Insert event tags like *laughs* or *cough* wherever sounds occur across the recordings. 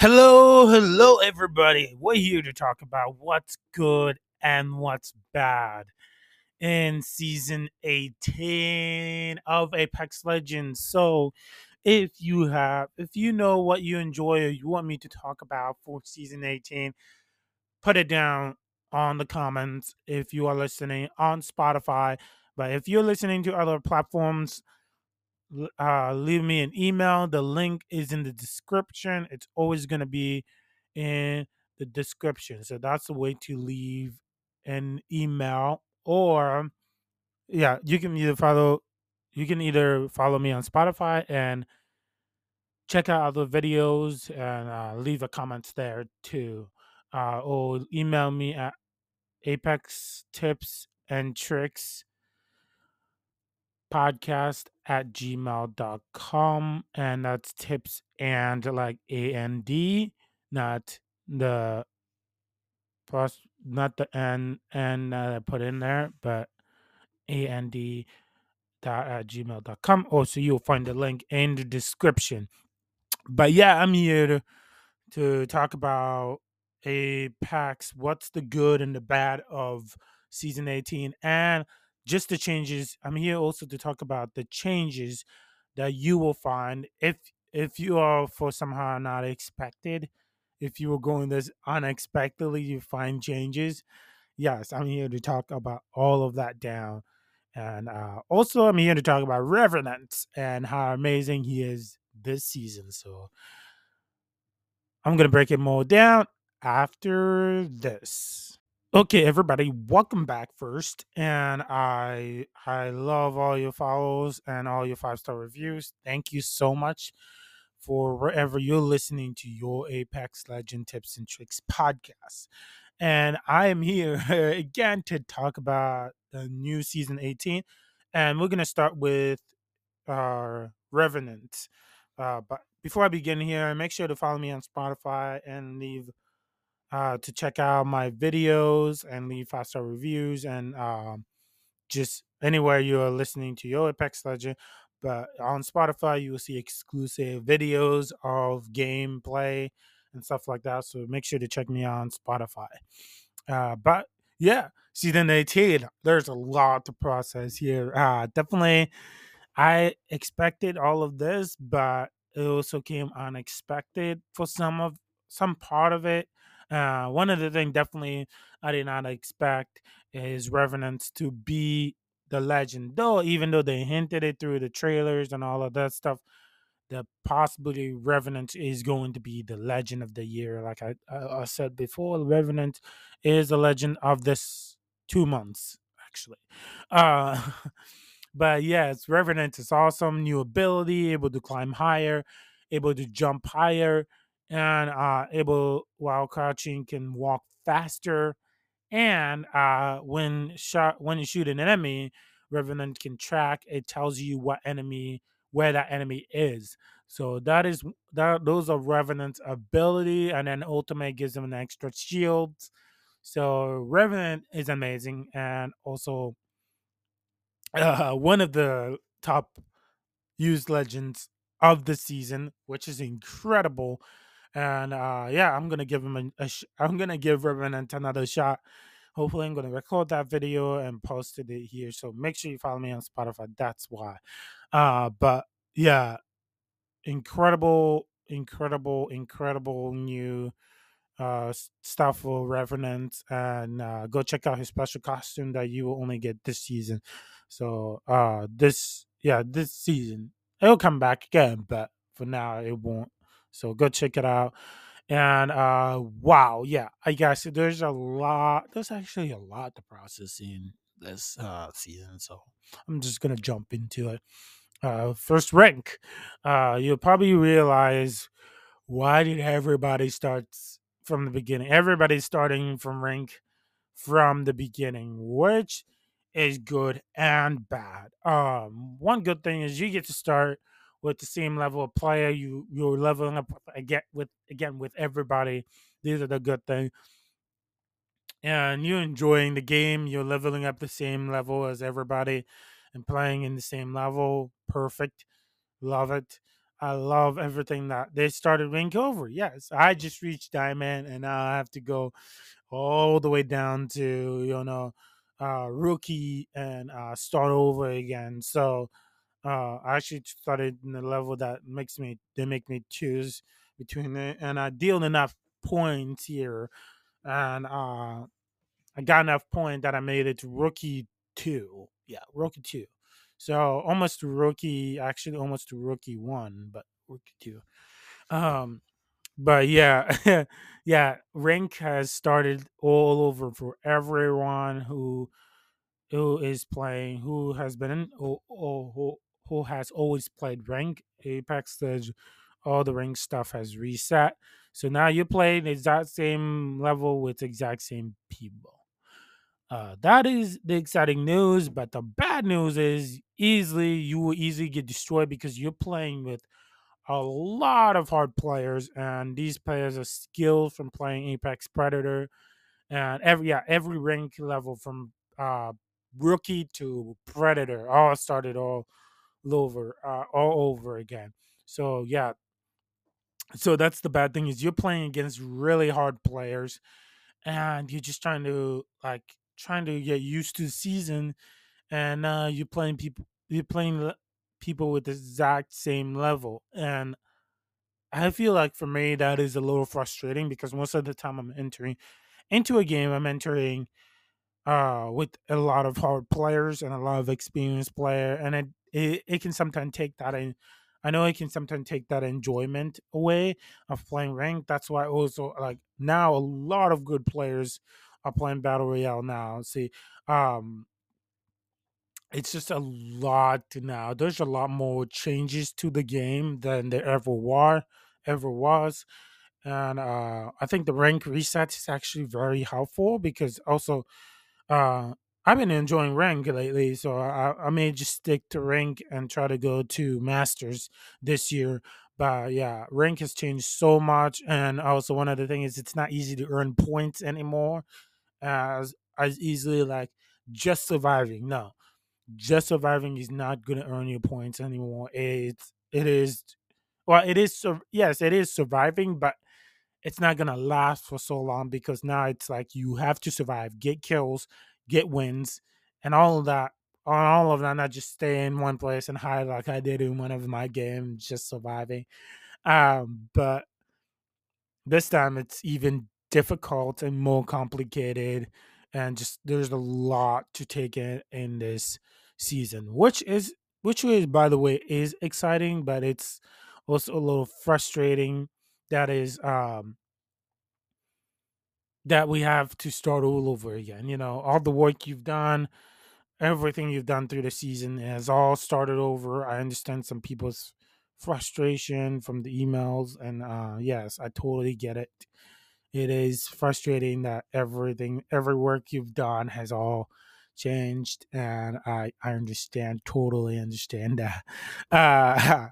Hello, hello, everybody. We're here to talk about what's good and what's bad in season 18 of Apex Legends. So, if you have, if you know what you enjoy or you want me to talk about for season 18, put it down on the comments if you are listening on Spotify. But if you're listening to other platforms, uh, leave me an email. The link is in the description. It's always going to be in the description. So that's the way to leave an email or yeah, you can either follow you can either follow me on Spotify and check out other videos and uh, leave a comment there too. Uh, or email me at apex tips and tricks podcast at gmail.com and that's tips and like a a n d not the plus not the n n that i put in there but a a n d dot at gmail.com also you'll find the link in the description. But yeah i'm here to, to talk about a apex what's the good and the bad of season 18 and just the changes. I'm here also to talk about the changes that you will find if if you are for somehow not expected, if you were going this unexpectedly, you find changes. Yes, I'm here to talk about all of that down. And uh, also, I'm here to talk about Revenant and how amazing he is this season. So I'm going to break it more down after this. Okay, everybody, welcome back first. And I I love all your follows and all your five star reviews. Thank you so much for wherever you're listening to your Apex Legend Tips and Tricks podcast. And I am here *laughs* again to talk about the new season 18. And we're gonna start with our Revenant. Uh, but before I begin here, make sure to follow me on Spotify and leave uh, to check out my videos and leave five star reviews and um, just anywhere you are listening to your Apex Legend. But on Spotify, you will see exclusive videos of gameplay and stuff like that. So make sure to check me out on Spotify. Uh, but yeah, season 18, there's a lot to process here. Uh, definitely, I expected all of this, but it also came unexpected for some of some part of it. Uh, one of the things definitely I did not expect is Revenant to be the legend, though. Even though they hinted it through the trailers and all of that stuff, that possibly Revenant is going to be the legend of the year. Like I, I, I said before, Revenant is the legend of this two months actually. Uh, *laughs* but yes, Revenant is awesome. New ability, able to climb higher, able to jump higher and uh, able while crouching can walk faster. And uh, when shot when you shoot an enemy, Revenant can track. It tells you what enemy where that enemy is. So that is that those are Revenant's ability, and then Ultimate gives them an extra shield. So Revenant is amazing, and also *laughs* uh, one of the top used legends of the season, which is incredible and uh, yeah, I'm gonna give him a, a sh- I'm gonna give Revenant another shot. Hopefully, I'm gonna record that video and post it here. So make sure you follow me on Spotify. That's why. Uh, but yeah, incredible, incredible, incredible new uh stuff for Revenant, and uh, go check out his special costume that you will only get this season. So uh, this yeah, this season it'll come back again, but for now it won't. So go check it out. And uh wow, yeah, I guess there's a lot there's actually a lot to process in this uh season. So I'm just gonna jump into it. Uh first rank. Uh you'll probably realize why did everybody start from the beginning? Everybody's starting from rank from the beginning, which is good and bad. Um, one good thing is you get to start with the same level of player. You you're leveling up again with again with everybody. These are the good things. And you're enjoying the game. You're leveling up the same level as everybody, and playing in the same level. Perfect. Love it. I love everything that they started rank over. Yes, I just reached diamond, and now I have to go all the way down to you know uh, rookie and uh, start over again. So uh, I actually started in a level that makes me they make me choose between it, and I deal enough points here, and uh, I got enough point that I made it to rookie two. Yeah, rookie two. So almost rookie, actually almost rookie one, but rookie two. Um, but yeah, *laughs* yeah, rank has started all over for everyone who who is playing, who has been in, who has always played rank. Apex Stage, all the rank stuff has reset. So now you're playing the exact same level with exact same people. Uh, that is the exciting news, but the bad news is easily you will easily get destroyed because you're playing with a lot of hard players, and these players are skilled from playing Apex Predator, and every yeah every rank level from uh, rookie to Predator all started all over uh, all over again. So yeah, so that's the bad thing is you're playing against really hard players, and you're just trying to like trying to get used to the season, and uh, you're playing people you're playing people with the exact same level, and I feel like for me that is a little frustrating because most of the time I'm entering into a game, I'm entering uh with a lot of hard players and a lot of experienced player and it it, it can sometimes take that in I know it can sometimes take that enjoyment away of playing ranked. That's why also like now a lot of good players are playing battle royale now. See, um it's just a lot now. There's a lot more changes to the game than there ever were ever was. And uh I think the rank reset is actually very helpful because also uh, I've been enjoying rank lately, so I, I may just stick to rank and try to go to masters this year. But yeah, rank has changed so much, and also one other thing is it's not easy to earn points anymore as as easily like just surviving. No, just surviving is not going to earn you points anymore. It's it is well, it is yes, it is surviving, but it's not gonna last for so long because now it's like you have to survive, get kills, get wins, and all of that. On all of that, not just stay in one place and hide like I did in one of my games, just surviving. Um, but this time it's even difficult and more complicated, and just there's a lot to take in in this season, which is which is by the way is exciting, but it's also a little frustrating. That is um that we have to start all over again. You know, all the work you've done, everything you've done through the season has all started over. I understand some people's frustration from the emails, and uh, yes, I totally get it. It is frustrating that everything, every work you've done has all changed, and I I understand, totally understand that. *laughs* Uh,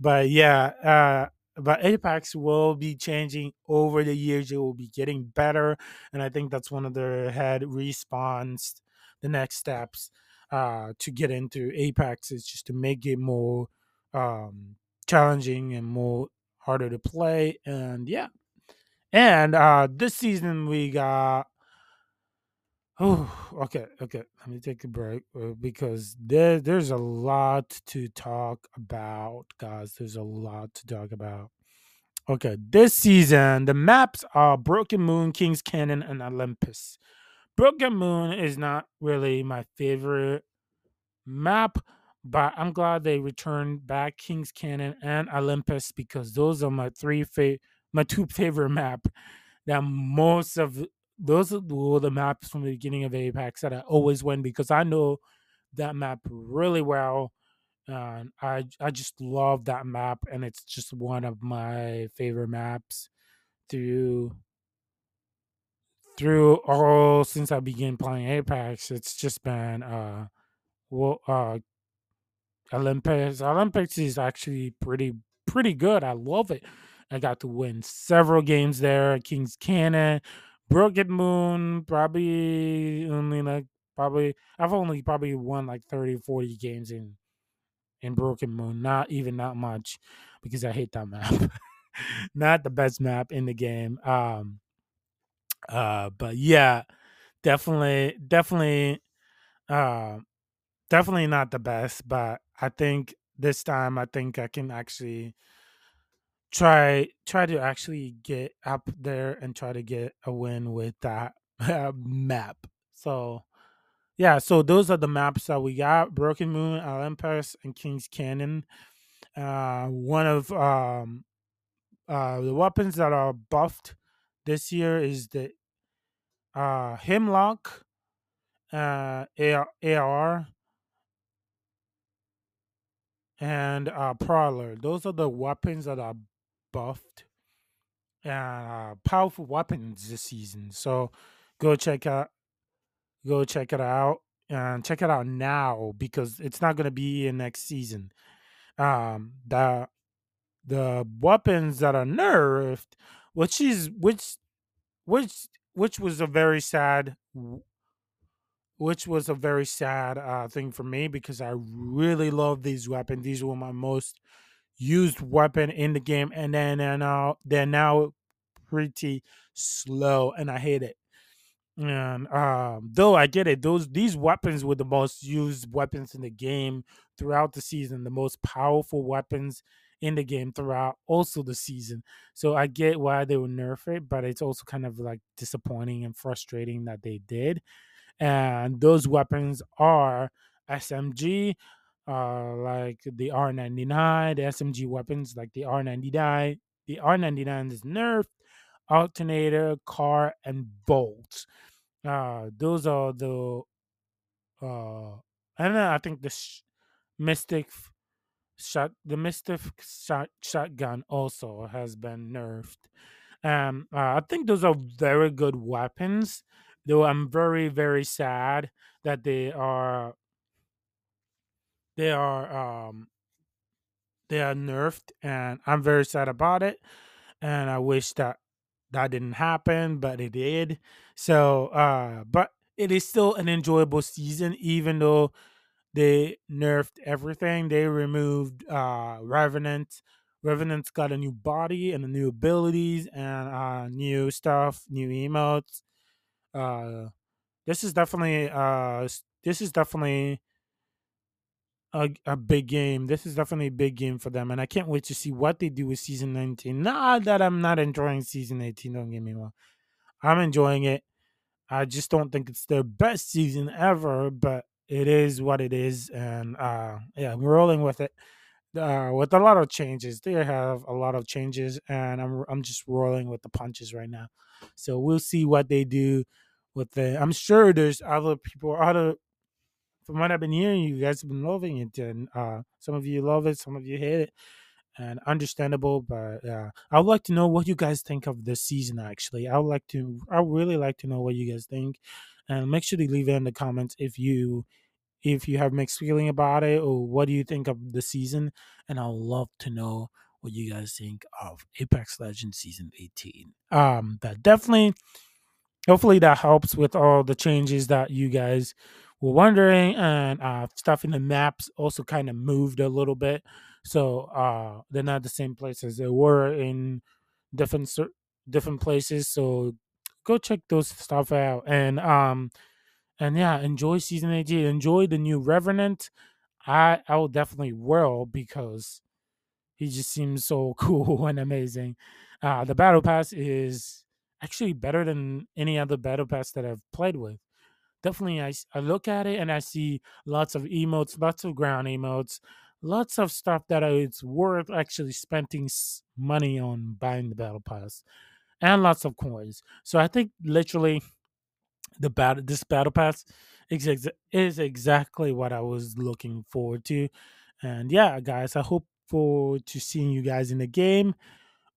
but yeah, uh, but Apex will be changing over the years. It will be getting better, and I think that's one of the head respawns. The next steps uh, to get into Apex is just to make it more um, challenging and more harder to play. And yeah, and uh, this season we got. Oh, okay, okay. Let me take a break uh, because there, there's a lot to talk about, guys. There's a lot to talk about. Okay, this season the maps are Broken Moon, King's Canyon, and Olympus. Broken Moon is not really my favorite map, but I'm glad they returned back King's Canyon and Olympus because those are my three fa- my two *laughs* favorite map. That most of those were the maps from the beginning of Apex that I always win because I know that map really well. And I I just love that map, and it's just one of my favorite maps through through all since I began playing Apex. It's just been uh well uh Olympus. Olympus is actually pretty pretty good. I love it. I got to win several games there King's Canyon. Broken Moon, probably only like probably I've only probably won like 30, 40 games in in Broken Moon. Not even that much. because I hate that map. *laughs* Not the best map in the game. Um, uh, but yeah, definitely, definitely, uh, definitely not the best. But I think this time, I think I can actually try try to actually get up there and try to get a win with that *laughs* map. So yeah, so those are the maps that we got: Broken Moon, Olympus, and King's Canyon. Uh, one of um, uh, the weapons that are buffed this year is the uh, Hemlock, uh, AR, AR and uh, Prowler. Those are the weapons that are buffed uh, powerful weapons this season. So go check out, go check it out, and check it out now because it's not gonna be in next season. Um, the the weapons that are nerfed, which is which, which which was a very sad which was a very sad uh, thing for me because I really love these weapons. These were my most used weapon in the game, and then and now they're now pretty slow, and I hate it. And um, though I get it, those these weapons were the most used weapons in the game throughout the season, the most powerful weapons in the game throughout also the season. So I get why they were nerfed, but it's also kind of like disappointing and frustrating that they did. And those weapons are SMG, uh, like the R99, the SMG weapons like the R99. The R99 is nerfed, alternator, car, and Volts. Uh, those are the uh, and then I think the sh- Mastiff shot, the Mastiff shot, shotgun also has been nerfed. Um, uh, I think those are very good weapons. Though I'm very very sad that they are they are um they are nerfed and i'm very sad about it and i wish that that didn't happen but it did. So uh but it is still an enjoyable season even though they nerfed everything. They removed uh revenant. Revenant's got a new body and new abilities and uh new stuff new emotes. Uh this is definitely uh this is definitely a, a big game. This is definitely a big game for them, and I can't wait to see what they do with season 19. Not that I'm not enjoying season 18, don't get me wrong. I'm enjoying it. I just don't think it's their best season ever, but it is what it is, and uh, yeah, I'm rolling with it. Uh, with a lot of changes, they have a lot of changes, and I'm I'm just rolling with the punches right now. So we'll see what they do with the. I'm sure there's other people, other from what I've been hearing, you guys have been loving it, and uh, some of you love it, some of you hate it, and understandable. But uh, I would like to know what you guys think of this season. Actually, I would like to, I would really like to know what you guys think, and make sure to leave it in the comments if you if you have mixed feeling about it or what do you think of the season. And I'd love to know what you guys think of Apex Legends season 18. Um, that definitely, hopefully, that helps with all the changes that you guys were wondering, and uh, stuff in the maps also kind of moved a little bit. So uh, they're not the same places they were in different different places. So go check those stuff out, and um, and yeah, enjoy season 18. Enjoy the new Revenant. I I will definitely will because he just seems so *laughs* cool and amazing. Uh, the battle pass is actually better than any other battle pass that I've played with definitely I, I look at it and I see lots of emotes, lots of ground emotes, lots of stuff that it's worth actually spending money on buying the battle pass, and lots of coins. So I think literally the battle this battle pass is, is exactly what I was looking forward to. And yeah, guys, I hope for to seeing you guys in the game.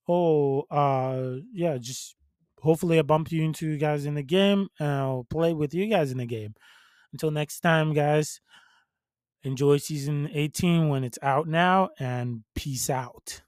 Oh, uh, yeah, just hopefully I bump you into you guys in the game and I'll play with you guys in the game. Until next time, guys, enjoy season 18 when it's out now and peace out.